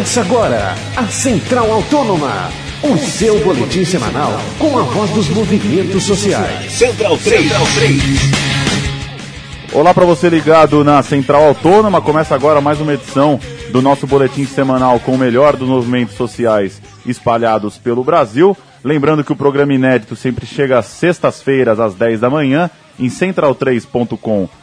Começa agora a Central Autônoma, o seu boletim semanal com a voz dos movimentos sociais. Central 3. Central 3. Olá para você ligado na Central Autônoma. Começa agora mais uma edição do nosso boletim semanal com o melhor dos movimentos sociais espalhados pelo Brasil. Lembrando que o programa inédito sempre chega às sextas-feiras às 10 da manhã em central3.com.br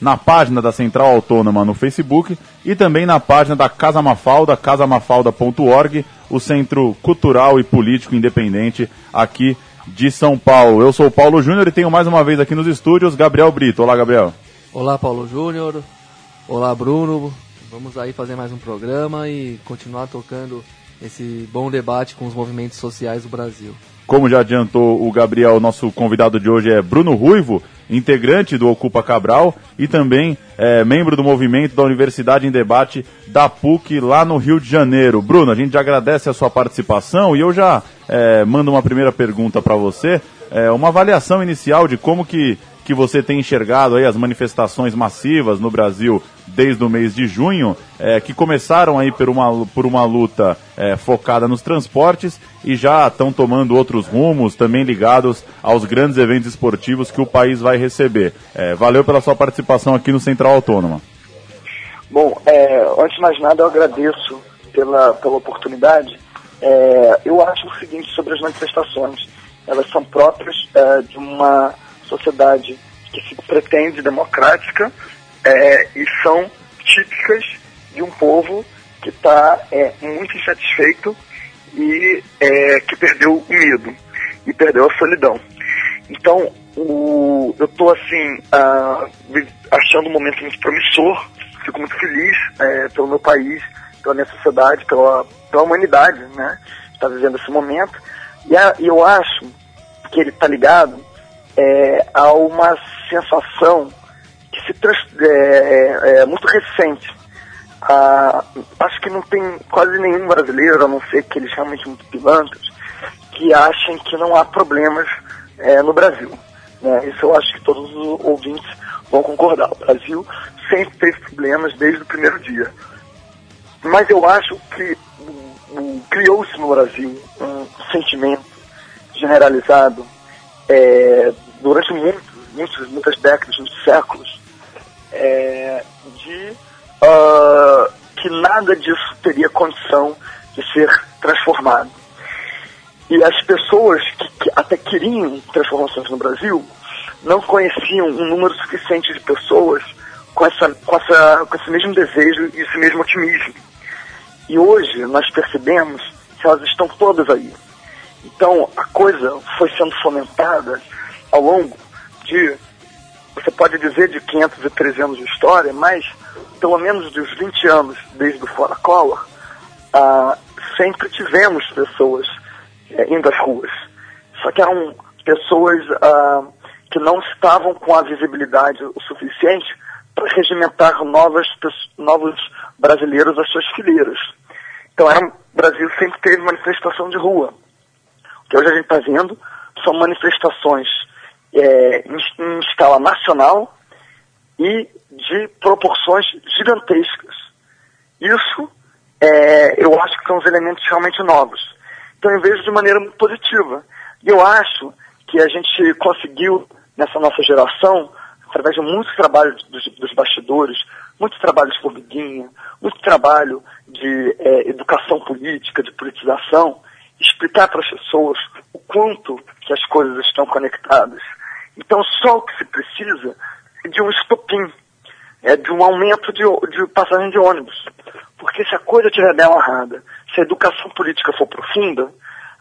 na página da Central Autônoma no Facebook e também na página da Casa Mafalda, casamafalda.org, o Centro Cultural e Político Independente aqui de São Paulo. Eu sou o Paulo Júnior e tenho mais uma vez aqui nos estúdios Gabriel Brito. Olá, Gabriel. Olá, Paulo Júnior. Olá, Bruno. Vamos aí fazer mais um programa e continuar tocando esse bom debate com os movimentos sociais do Brasil. Como já adiantou o Gabriel, nosso convidado de hoje é Bruno Ruivo, integrante do Ocupa Cabral e também é, membro do movimento da Universidade em Debate da PUC lá no Rio de Janeiro. Bruno, a gente agradece a sua participação e eu já é, mando uma primeira pergunta para você, é, uma avaliação inicial de como que, que você tem enxergado aí as manifestações massivas no Brasil desde o mês de junho, é, que começaram aí por uma, por uma luta é, focada nos transportes e já estão tomando outros rumos, também ligados aos grandes eventos esportivos que o país vai receber. É, valeu pela sua participação aqui no Central Autônoma. Bom, é, antes de mais nada, eu agradeço pela, pela oportunidade. É, eu acho o seguinte sobre as manifestações. Elas são próprias é, de uma sociedade que se pretende democrática, é, e são típicas de um povo que está é, muito insatisfeito e é, que perdeu o medo e perdeu a solidão. Então, o, eu estou assim, achando um momento muito promissor, fico muito feliz é, pelo meu país, pela minha sociedade, pela, pela humanidade, né? Está vivendo esse momento. E, a, e eu acho que ele está ligado é, a uma sensação se trans, é, é, é, muito recente. Ah, acho que não tem quase nenhum brasileiro, a não ser que eles realmente muito pilantras, que achem que não há problemas é, no Brasil. Né? Isso eu acho que todos os ouvintes vão concordar. O Brasil sempre teve problemas desde o primeiro dia. Mas eu acho que criou-se no Brasil um sentimento generalizado é, durante muitos, muitos, muitas décadas, muitos séculos, é, de uh, que nada disso teria condição de ser transformado. E as pessoas que, que até queriam transformações no Brasil não conheciam um número suficiente de pessoas com, essa, com, essa, com esse mesmo desejo e esse mesmo otimismo. E hoje nós percebemos que elas estão todas aí. Então a coisa foi sendo fomentada ao longo de você pode dizer de 513 anos de história, mas pelo menos dos 20 anos desde o Fora Collor, ah, sempre tivemos pessoas eh, indo às ruas. Só que eram pessoas ah, que não estavam com a visibilidade o suficiente para regimentar novas, novos brasileiros às suas fileiras. Então era, o Brasil sempre teve manifestação de rua. O que hoje a gente está vendo são manifestações é, em, em escala nacional e de proporções gigantescas. Isso é, eu acho que são os elementos realmente novos. Então eu vejo de maneira muito positiva. E eu acho que a gente conseguiu, nessa nossa geração, através de muito trabalho dos, dos bastidores, muito trabalho de formiguinha, muito trabalho de é, educação política, de politização, explicar para as pessoas o quanto que as coisas estão conectadas então, só o que se precisa é de um estopim, é de um aumento de, de passagem de ônibus. Porque se a coisa estiver bem amarrada, se a educação política for profunda,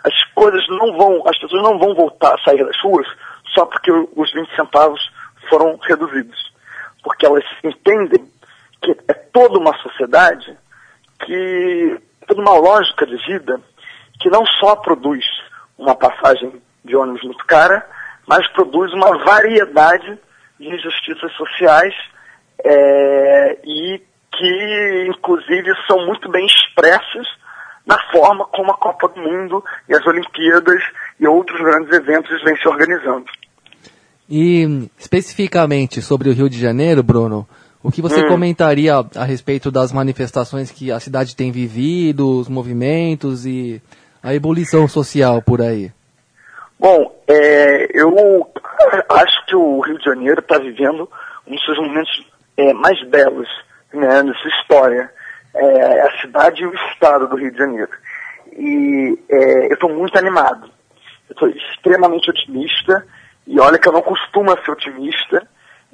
as coisas não vão, as pessoas não vão voltar a sair das ruas só porque os 20 centavos foram reduzidos. Porque elas entendem que é toda uma sociedade que, toda uma lógica de vida que não só produz uma passagem de ônibus muito cara, mas produz uma variedade de injustiças sociais é, e que, inclusive, são muito bem expressas na forma como a Copa do Mundo e as Olimpíadas e outros grandes eventos vêm se organizando. E especificamente sobre o Rio de Janeiro, Bruno, O que você hum. comentaria a respeito das manifestações que a cidade tem vivido, os movimentos e a ebulição social por aí? Bom, é, eu acho que o Rio de Janeiro está vivendo um dos seus momentos é, mais belos né, nessa história. É, a cidade e o estado do Rio de Janeiro. E é, eu estou muito animado. Eu estou extremamente otimista. E olha que eu não costumo ser otimista,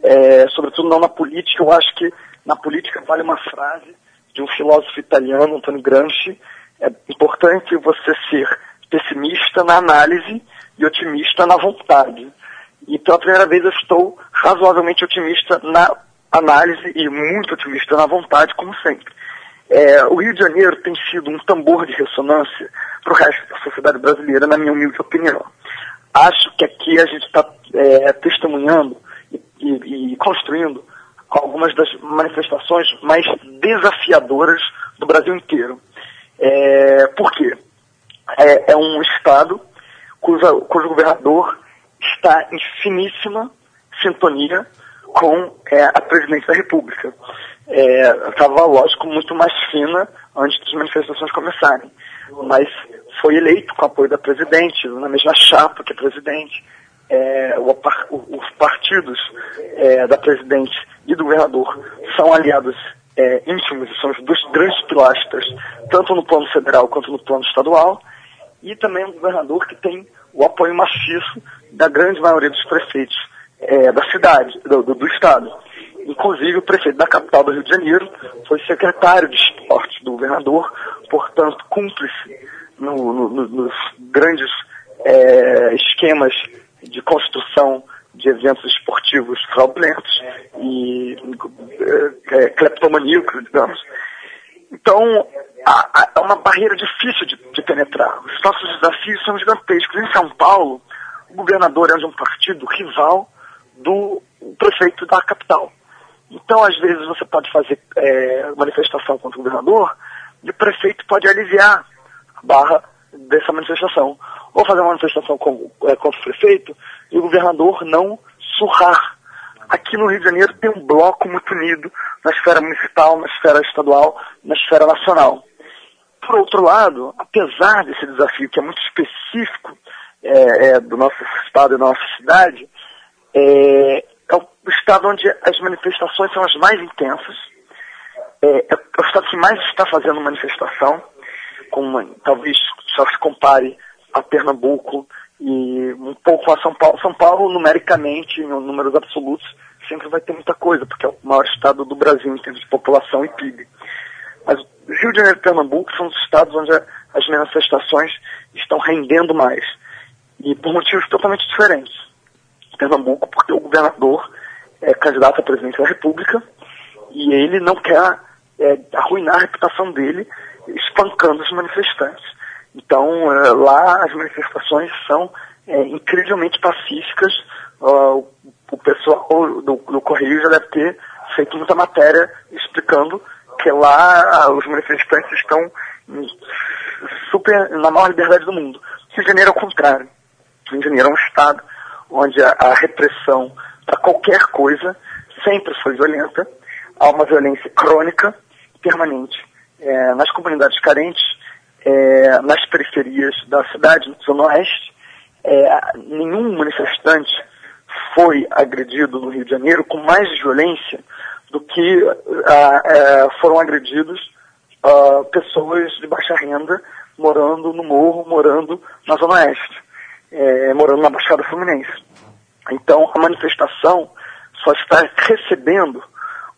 é, sobretudo não na política. Eu acho que na política vale uma frase de um filósofo italiano, Antônio Gramsci. É importante você ser pessimista na análise e otimista na vontade. E pela primeira vez eu estou razoavelmente otimista na análise e muito otimista na vontade, como sempre. É, o Rio de Janeiro tem sido um tambor de ressonância para o resto da sociedade brasileira, na minha humilde opinião. Acho que aqui a gente está é, testemunhando e, e, e construindo algumas das manifestações mais desafiadoras do Brasil inteiro. É, por quê? É, é um Estado cuja, cujo governador está em finíssima sintonia com é, a presidente da República. Estava, é, lógico, muito mais fina antes das manifestações começarem. Mas foi eleito com apoio da presidente, na mesma chapa que a presidente. É, o, os partidos é, da presidente e do governador são aliados é, íntimos, são os dois grandes pilastras, tanto no plano federal quanto no plano estadual, e também um governador que tem o apoio maciço da grande maioria dos prefeitos é, da cidade, do, do, do, estado. Inclusive o prefeito da capital do Rio de Janeiro foi secretário de esporte do governador, portanto cúmplice no, no, nos grandes é, esquemas de construção de eventos esportivos fraudulentos e é, é cleptomaníacos, digamos. Então, é uma barreira difícil de, de penetrar. Os nossos desafios são gigantescos. Em São Paulo, o governador é de um partido rival do prefeito da capital. Então, às vezes, você pode fazer é, manifestação contra o governador e o prefeito pode aliviar a barra dessa manifestação. Ou fazer uma manifestação com, é, contra o prefeito e o governador não surrar. Aqui no Rio de Janeiro tem um bloco muito unido na esfera municipal, na esfera estadual, na esfera nacional. Por outro lado, apesar desse desafio que é muito específico é, é, do nosso estado e da nossa cidade, é, é o estado onde as manifestações são as mais intensas. É, é o estado que mais está fazendo manifestação, com uma, talvez só se compare a Pernambuco e um pouco a São Paulo. São Paulo, numericamente, em números absolutos, sempre vai ter muita coisa, porque é o maior estado do Brasil em termos de população e PIB. Mas Rio de Janeiro e Pernambuco são os estados onde as manifestações estão rendendo mais. E por motivos totalmente diferentes. Pernambuco, porque o governador é candidato a presidente da República e ele não quer é, arruinar a reputação dele espancando os manifestantes. Então, é, lá as manifestações são é, incrivelmente pacíficas. Uh, o pessoal do, do Correio já deve ter feito muita matéria explicando que lá os manifestantes estão super na maior liberdade do mundo. Rio de Janeiro é o contrário. Rio de Janeiro é um estado onde a, a repressão para qualquer coisa sempre foi violenta, há uma violência crônica permanente. É, nas comunidades carentes, é, nas periferias da cidade, no Zona Oeste, é, nenhum manifestante foi agredido no Rio de Janeiro com mais violência do que uh, foram agredidos uh, pessoas de baixa renda morando no morro, morando na Zona Oeste, é, morando na Baixada Fluminense. Então, a manifestação só está recebendo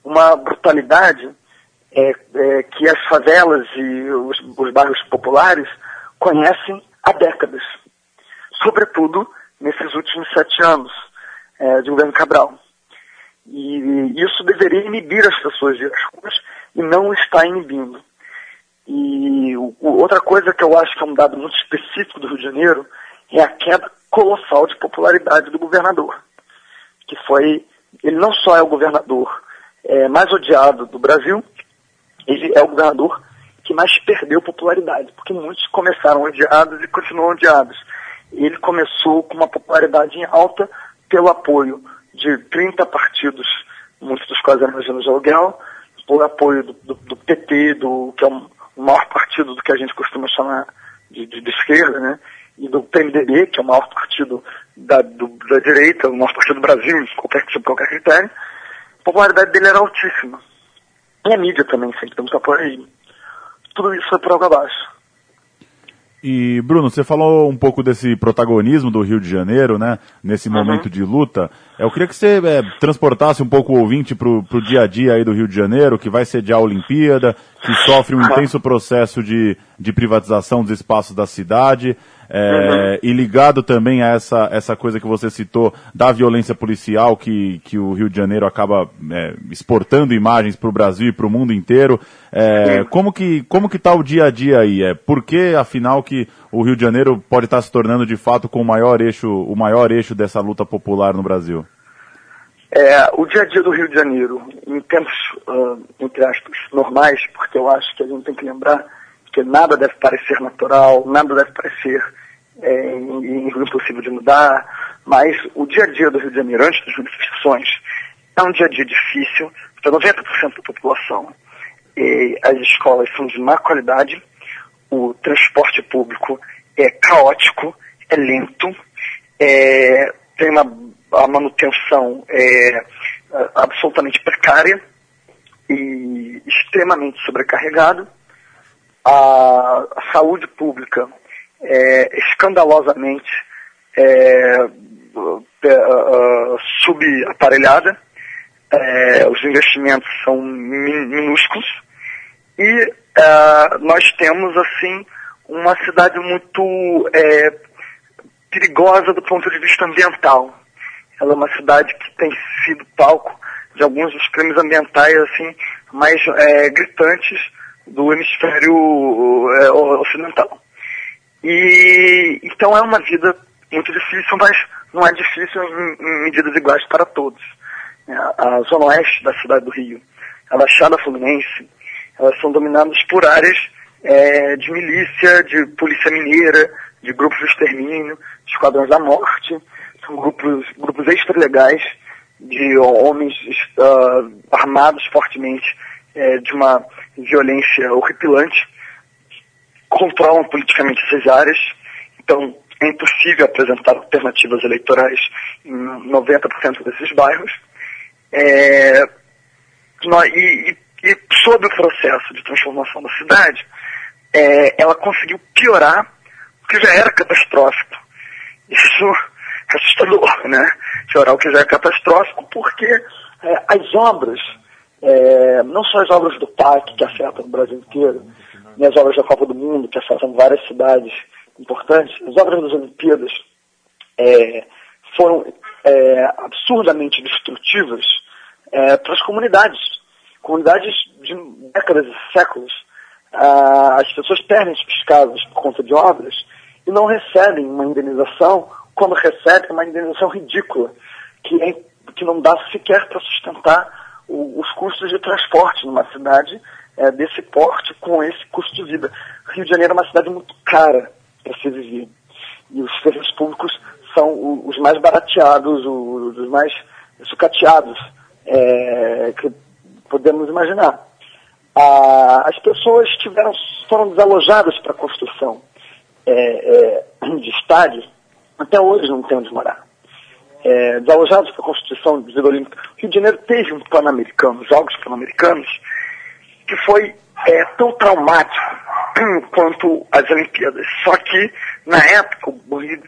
uma brutalidade é, é, que as favelas e os, os, bairros populares conhecem há décadas, sobretudo nesses últimos sete anos é, de governo Cabral. E isso deveria inibir as pessoas de ir às ruas e não está inibindo. E outra coisa que eu acho que é um dado muito específico do Rio de Janeiro é a queda colossal de popularidade do governador. Que foi, ele não só é o governador é, mais odiado do Brasil, ele é o governador que mais perdeu popularidade, porque muitos começaram odiados e continuam odiados. Ele começou com uma popularidade em alta pelo apoio de 30 partidos muitos dos quais eram regiões de aluguel, por apoio do, do, do, PT, do, que é o maior partido do que a gente costuma chamar de, de, de esquerda, né? E do PMDB, que é o maior partido da, do, da direita, o maior partido do Brasil, qualquer, sob qualquer critério. A popularidade dele era altíssima. E a mídia também sempre deu muito apoio. Tudo isso foi por água abaixo. E, Bruno, você falou um pouco desse protagonismo do Rio de Janeiro, né? Nesse uhum. momento de luta. Eu queria que você é, transportasse um pouco o ouvinte para o dia a dia aí do Rio de Janeiro, que vai sediar a Olimpíada, que sofre um intenso processo de, de privatização dos espaços da cidade. É, uhum. E ligado também a essa, essa coisa que você citou da violência policial que, que o Rio de Janeiro acaba é, exportando imagens para o Brasil e para o mundo inteiro. É, como que como que está o dia a dia aí? É, por que, afinal, que o Rio de Janeiro pode estar tá se tornando de fato com o maior eixo, o maior eixo dessa luta popular no Brasil? É, o dia a dia do Rio de Janeiro, em tempos, uh, entre aspas, normais, porque eu acho que a gente tem que lembrar que nada deve parecer natural, nada deve parecer é, impossível de mudar, mas o dia a dia do Rio de Janeiro, antes das manifestações, é um dia a dia difícil para 90% da população. E as escolas são de má qualidade, o transporte público é caótico, é lento, é, tem uma a manutenção é absolutamente precária e extremamente sobrecarregado a, saúde pública é escandalosamente é, é, subaparelhada, é, os investimentos são minúsculos e é, nós temos assim uma cidade muito é, perigosa do ponto de vista ambiental. Ela é uma cidade que tem sido palco de alguns dos crimes ambientais assim mais é, gritantes do hemisfério é, ocidental. E então é uma vida muito difícil, mas não é difícil em, em medidas iguais para todos. É, a zona oeste da cidade do Rio, a Baixada Fluminense, elas são dominadas por áreas é, de milícia, de polícia mineira, de grupos de extermínio, de esquadrões da morte, são grupos, grupos extra-legais de homens uh, armados fortemente é, de uma violência horripilante, controlam politicamente essas áreas, então é impossível apresentar alternativas eleitorais em 90% desses bairros. É, e, e, e, sobre o processo de transformação da cidade, é, ela conseguiu piorar o que já era catastrófico. Isso é assustador, né? Piorar o que já é catastrófico, porque é, as obras é, não só as obras do parque, que afetam o Brasil inteiro, nem as obras da Copa do Mundo, que afetam várias cidades importantes, as obras das Olimpíadas é, foram é, absurdamente destrutivas é, para as comunidades. Comunidades de décadas e séculos. Ah, as pessoas perdem suas casas por conta de obras e não recebem uma indenização, quando recebem uma indenização ridícula, que, é, que não dá sequer para sustentar o, os custos de transporte numa cidade é, desse porte com esse custo de vida. Rio de Janeiro é uma cidade muito cara para se viver. E os serviços públicos são os mais barateados, os mais sucateados é, que podemos imaginar. as pessoas tiveram, foram desalojadas para a construção é, é, de estádios, até hoje não tem onde morar é, desalojados para a Constituição do Vila Olímpica. O Rio de Janeiro teve um Pan-Americano, Jogos Pan-Americanos, que foi é, tão traumático quanto as Olimpíadas. Só que, na época,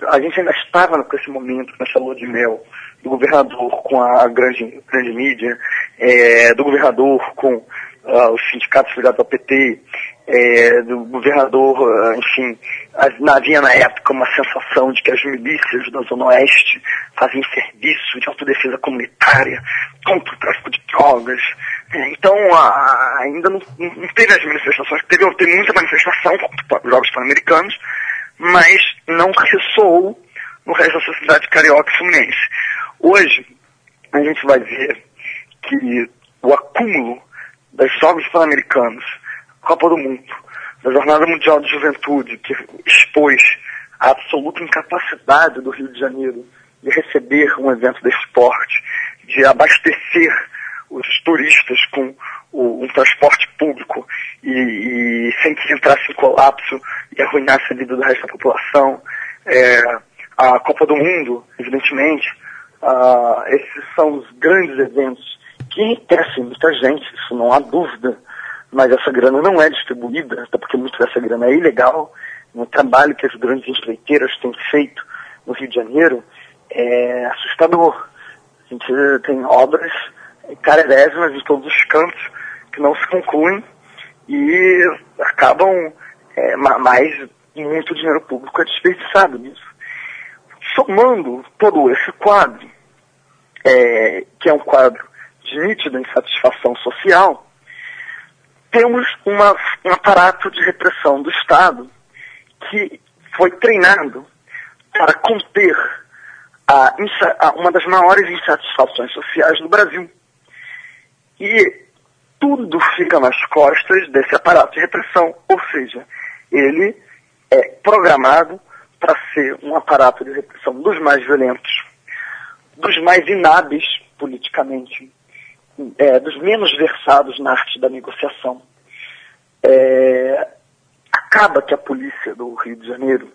a gente ainda estava com esse momento, nessa lua de mel, do governador com a grande, grande mídia, é, do governador com uh, os sindicatos ligados ao PT, é, do governador, uh, enfim, havia na época uma sensação de que as milícias da Zona Oeste faziam serviço de autodefesa comunitária contra o tráfico de drogas. É, então, a, ainda não, não, teve as manifestações, teve, teve muita manifestação contra os Jogos Pan-Americanos, mas não ressoou no resto da sociedade carioca e fluminense. Hoje, a gente vai ver que o acúmulo dos Jogos Pan-Americanos, Copa do Mundo, da Jornada Mundial de Juventude, que expôs a absoluta incapacidade do Rio de Janeiro de receber um evento desse porte, de abastecer os turistas com o, um transporte público e, e, sem que entrasse em colapso e arruinasse a vida do resto da população. É, a Copa do Mundo, evidentemente, esses são os grandes eventos que enriquecem muita gente, isso não há dúvida, mas essa grana não é distribuída, até porque muito dessa grana é ilegal, no trabalho que as grandes empreiteiras têm feito no Rio de Janeiro é assustador. A gente tem obras carerésimas em todos os cantos que não se concluem e acabam é, mais muito dinheiro público é desperdiçado nisso. Somando todo esse quadro, é, que é um quadro de nítida insatisfação social, temos uma, um aparato de repressão do Estado que foi treinado para conter a, a, uma das maiores insatisfações sociais do Brasil. E tudo fica nas costas desse aparato de repressão, ou seja, ele é programado para ser um aparato de repressão dos mais violentos, dos mais inábeis politicamente, é, dos menos versados na arte da negociação. É, acaba que a polícia do Rio de Janeiro,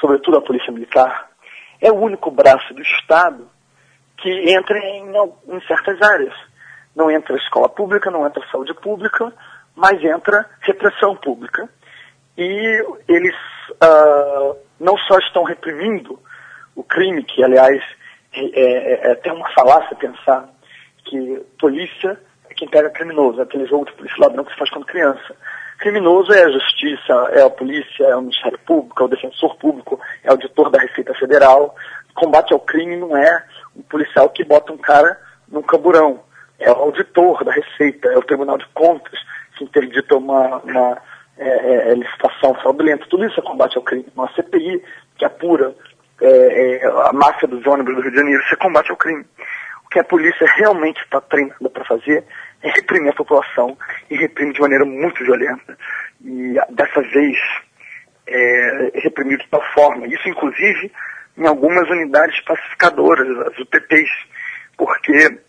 sobretudo a polícia militar, é o único braço do Estado que entra em, em certas áreas. Não entra escola pública, não entra saúde pública, mas entra repressão pública. E eles uh, não só estão reprimindo o crime, que aliás é, é, é até uma falácia pensar que polícia é quem pega criminoso, é aquele jogo de polícia ladrão que se faz quando criança. Criminoso é a justiça, é a polícia, é o Ministério Público, é o defensor público, é o auditor da Receita Federal. Combate ao crime não é um policial que bota um cara num camburão. É o auditor da Receita, é o Tribunal de Contas que interdita uma, uma é, é, é licitação fraudulenta. Tudo isso é combate ao crime. Uma CPI que apura é, é, a máfia dos ônibus do Rio de Janeiro, isso é combate ao crime que a polícia realmente está treinada para fazer é reprimir a população e reprime de maneira muito violenta. E dessa vez é, de tal forma, isso inclusive em algumas unidades pacificadoras, as UPPs, porque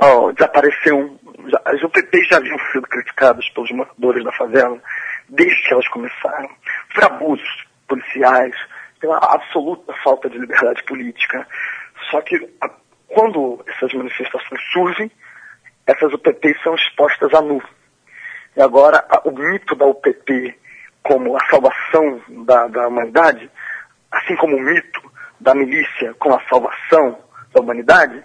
ó, desapareceu, já, as UPPs já haviam sido criticadas pelos moradores da favela desde que elas começaram, por abusos policiais, pela absoluta falta de liberdade política. Só que a quando essas manifestações surgem, essas UPPs são expostas a nu. E agora, o mito da UPP como a salvação da, da humanidade, assim como o mito da milícia como a salvação da humanidade,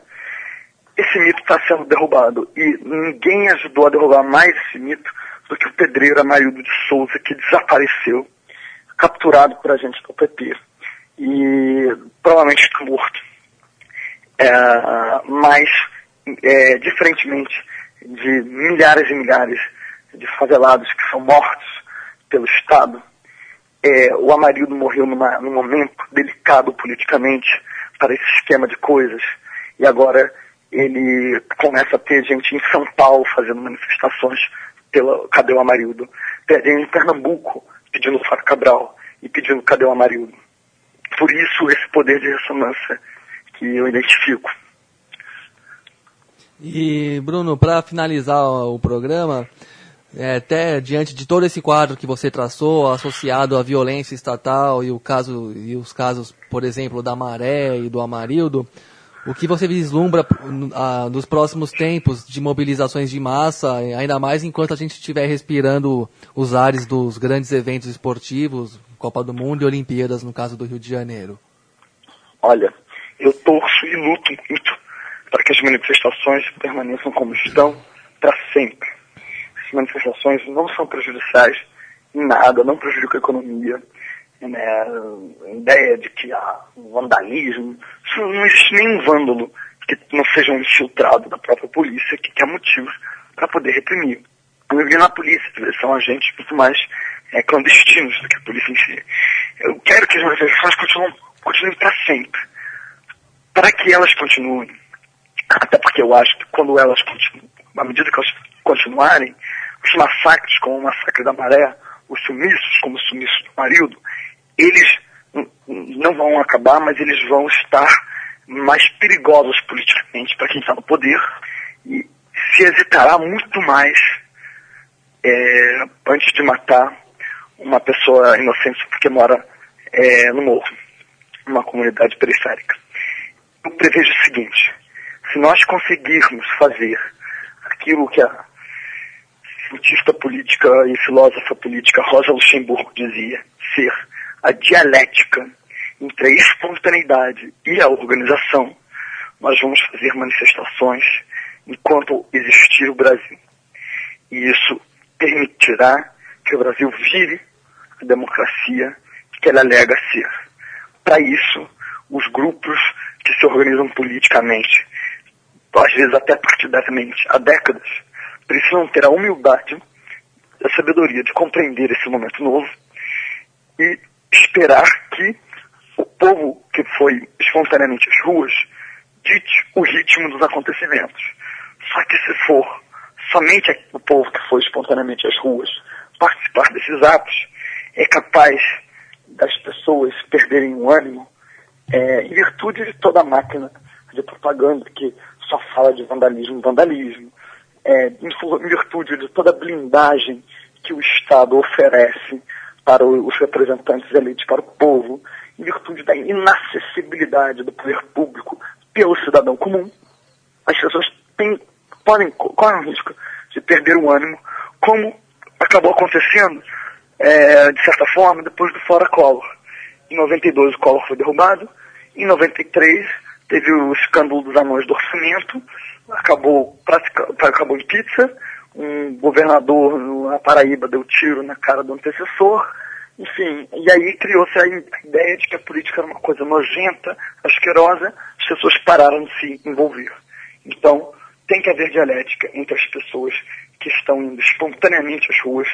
esse mito está sendo derrubado. E ninguém ajudou a derrubar mais esse mito do que o pedreiro Amarildo de Souza, que desapareceu, capturado por agentes do UPP. E provavelmente morto. É, mas, é, diferentemente de milhares e milhares de favelados que são mortos pelo Estado, é, o Amarildo morreu numa, num momento delicado politicamente para esse esquema de coisas. E agora ele começa a ter gente em São Paulo fazendo manifestações pela Cadê o Amarildo? Em Pernambuco pedindo o Fábio Cabral e pedindo Cadê o Amarildo? Por isso esse poder de ressonância que eu identifico. E, Bruno, para finalizar o programa, é, até diante de todo esse quadro que você traçou, associado à violência estatal e, o caso, e os casos, por exemplo, da Maré e do Amarildo, o que você vislumbra ah, nos próximos tempos de mobilizações de massa, ainda mais enquanto a gente estiver respirando os ares dos grandes eventos esportivos, Copa do Mundo e Olimpíadas, no caso do Rio de Janeiro? Olha, eu torço e luto muito para que as manifestações permaneçam como estão para sempre. As manifestações não são prejudiciais em nada, não prejudicam a economia. Né? A ideia de que há vandalismo, não existe nenhum vândalo que não seja um infiltrado da própria polícia que quer motivos para poder reprimir. Vi na polícia, são agentes muito mais é, clandestinos do que a polícia em si. Eu quero que as manifestações continuem, continuem para sempre para que elas continuem, até porque eu acho que quando elas continuam, à medida que elas continuarem, os massacres, como o massacre da maré, os sumiços, como o sumiço do marido, eles não vão acabar, mas eles vão estar mais perigosos politicamente para quem está no poder. E se hesitará muito mais é, antes de matar uma pessoa inocente porque mora é, no morro, numa comunidade periférica. Eu prevejo o seguinte: se nós conseguirmos fazer aquilo que a cientista política e filósofa política Rosa Luxemburgo dizia, ser a dialética entre a espontaneidade e a organização, nós vamos fazer manifestações enquanto existir o Brasil. E isso permitirá que o Brasil vire a democracia que ele alega ser. Para isso, os grupos que se organizam politicamente, às vezes até partidariamente, há décadas, precisam ter a humildade, a sabedoria de compreender esse momento novo e esperar que o povo que foi espontaneamente às ruas dite o ritmo dos acontecimentos. Só que se for somente o povo que foi espontaneamente às ruas participar desses atos, é capaz das pessoas perderem o ânimo é, em virtude de toda a máquina de propaganda que só fala de vandalismo, vandalismo, é, em virtude de toda a blindagem que o Estado oferece para os representantes eleitos para o povo, em virtude da inacessibilidade do poder público pelo cidadão comum, as pessoas têm, podem, correm o risco de perder o ânimo, como acabou acontecendo, é, de certa forma, depois do Fora Collor. Em 92 o Collor foi derrubado, em 93 teve o escândalo dos anões do orçamento, acabou, acabou em pizza, um governador na Paraíba deu tiro na cara do antecessor, enfim, e aí criou-se a ideia de que a política era uma coisa nojenta, asquerosa, as pessoas pararam de se envolver. Então, tem que haver dialética entre as pessoas que estão indo espontaneamente às ruas,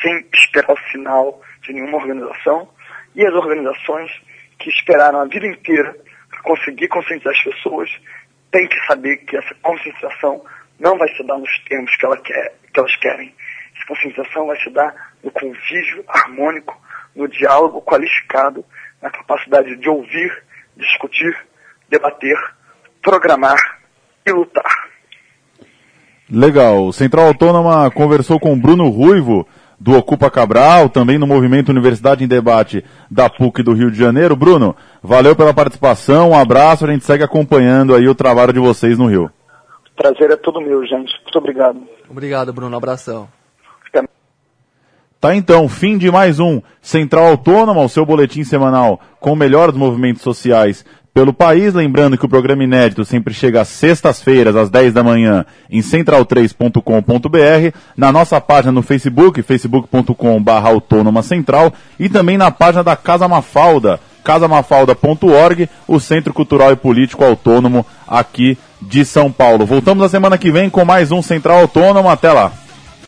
sem esperar o sinal de nenhuma organização, e as organizações que esperaram a vida inteira para conseguir conscientizar as pessoas, têm que saber que essa conscientização não vai se dar nos termos que, ela quer, que elas querem. Essa conscientização vai se dar no convívio harmônico, no diálogo qualificado, na capacidade de ouvir, discutir, debater, programar e lutar. Legal. Central Autônoma conversou com Bruno Ruivo, do Ocupa Cabral, também no Movimento Universidade em Debate da PUC do Rio de Janeiro. Bruno, valeu pela participação, um abraço, a gente segue acompanhando aí o trabalho de vocês no Rio. Prazer é todo meu, gente. Muito obrigado. Obrigado, Bruno. abração. Tá então, fim de mais um Central Autônoma, o seu boletim semanal com o melhor dos movimentos sociais pelo país. Lembrando que o programa inédito sempre chega às sextas-feiras, às 10 da manhã, em central3.com.br, na nossa página no Facebook, facebook.com.br autônoma central, e também na página da Casa Mafalda, casamafalda.org, o Centro Cultural e Político Autônomo aqui de São Paulo. Voltamos na semana que vem com mais um Central Autônomo. Até lá!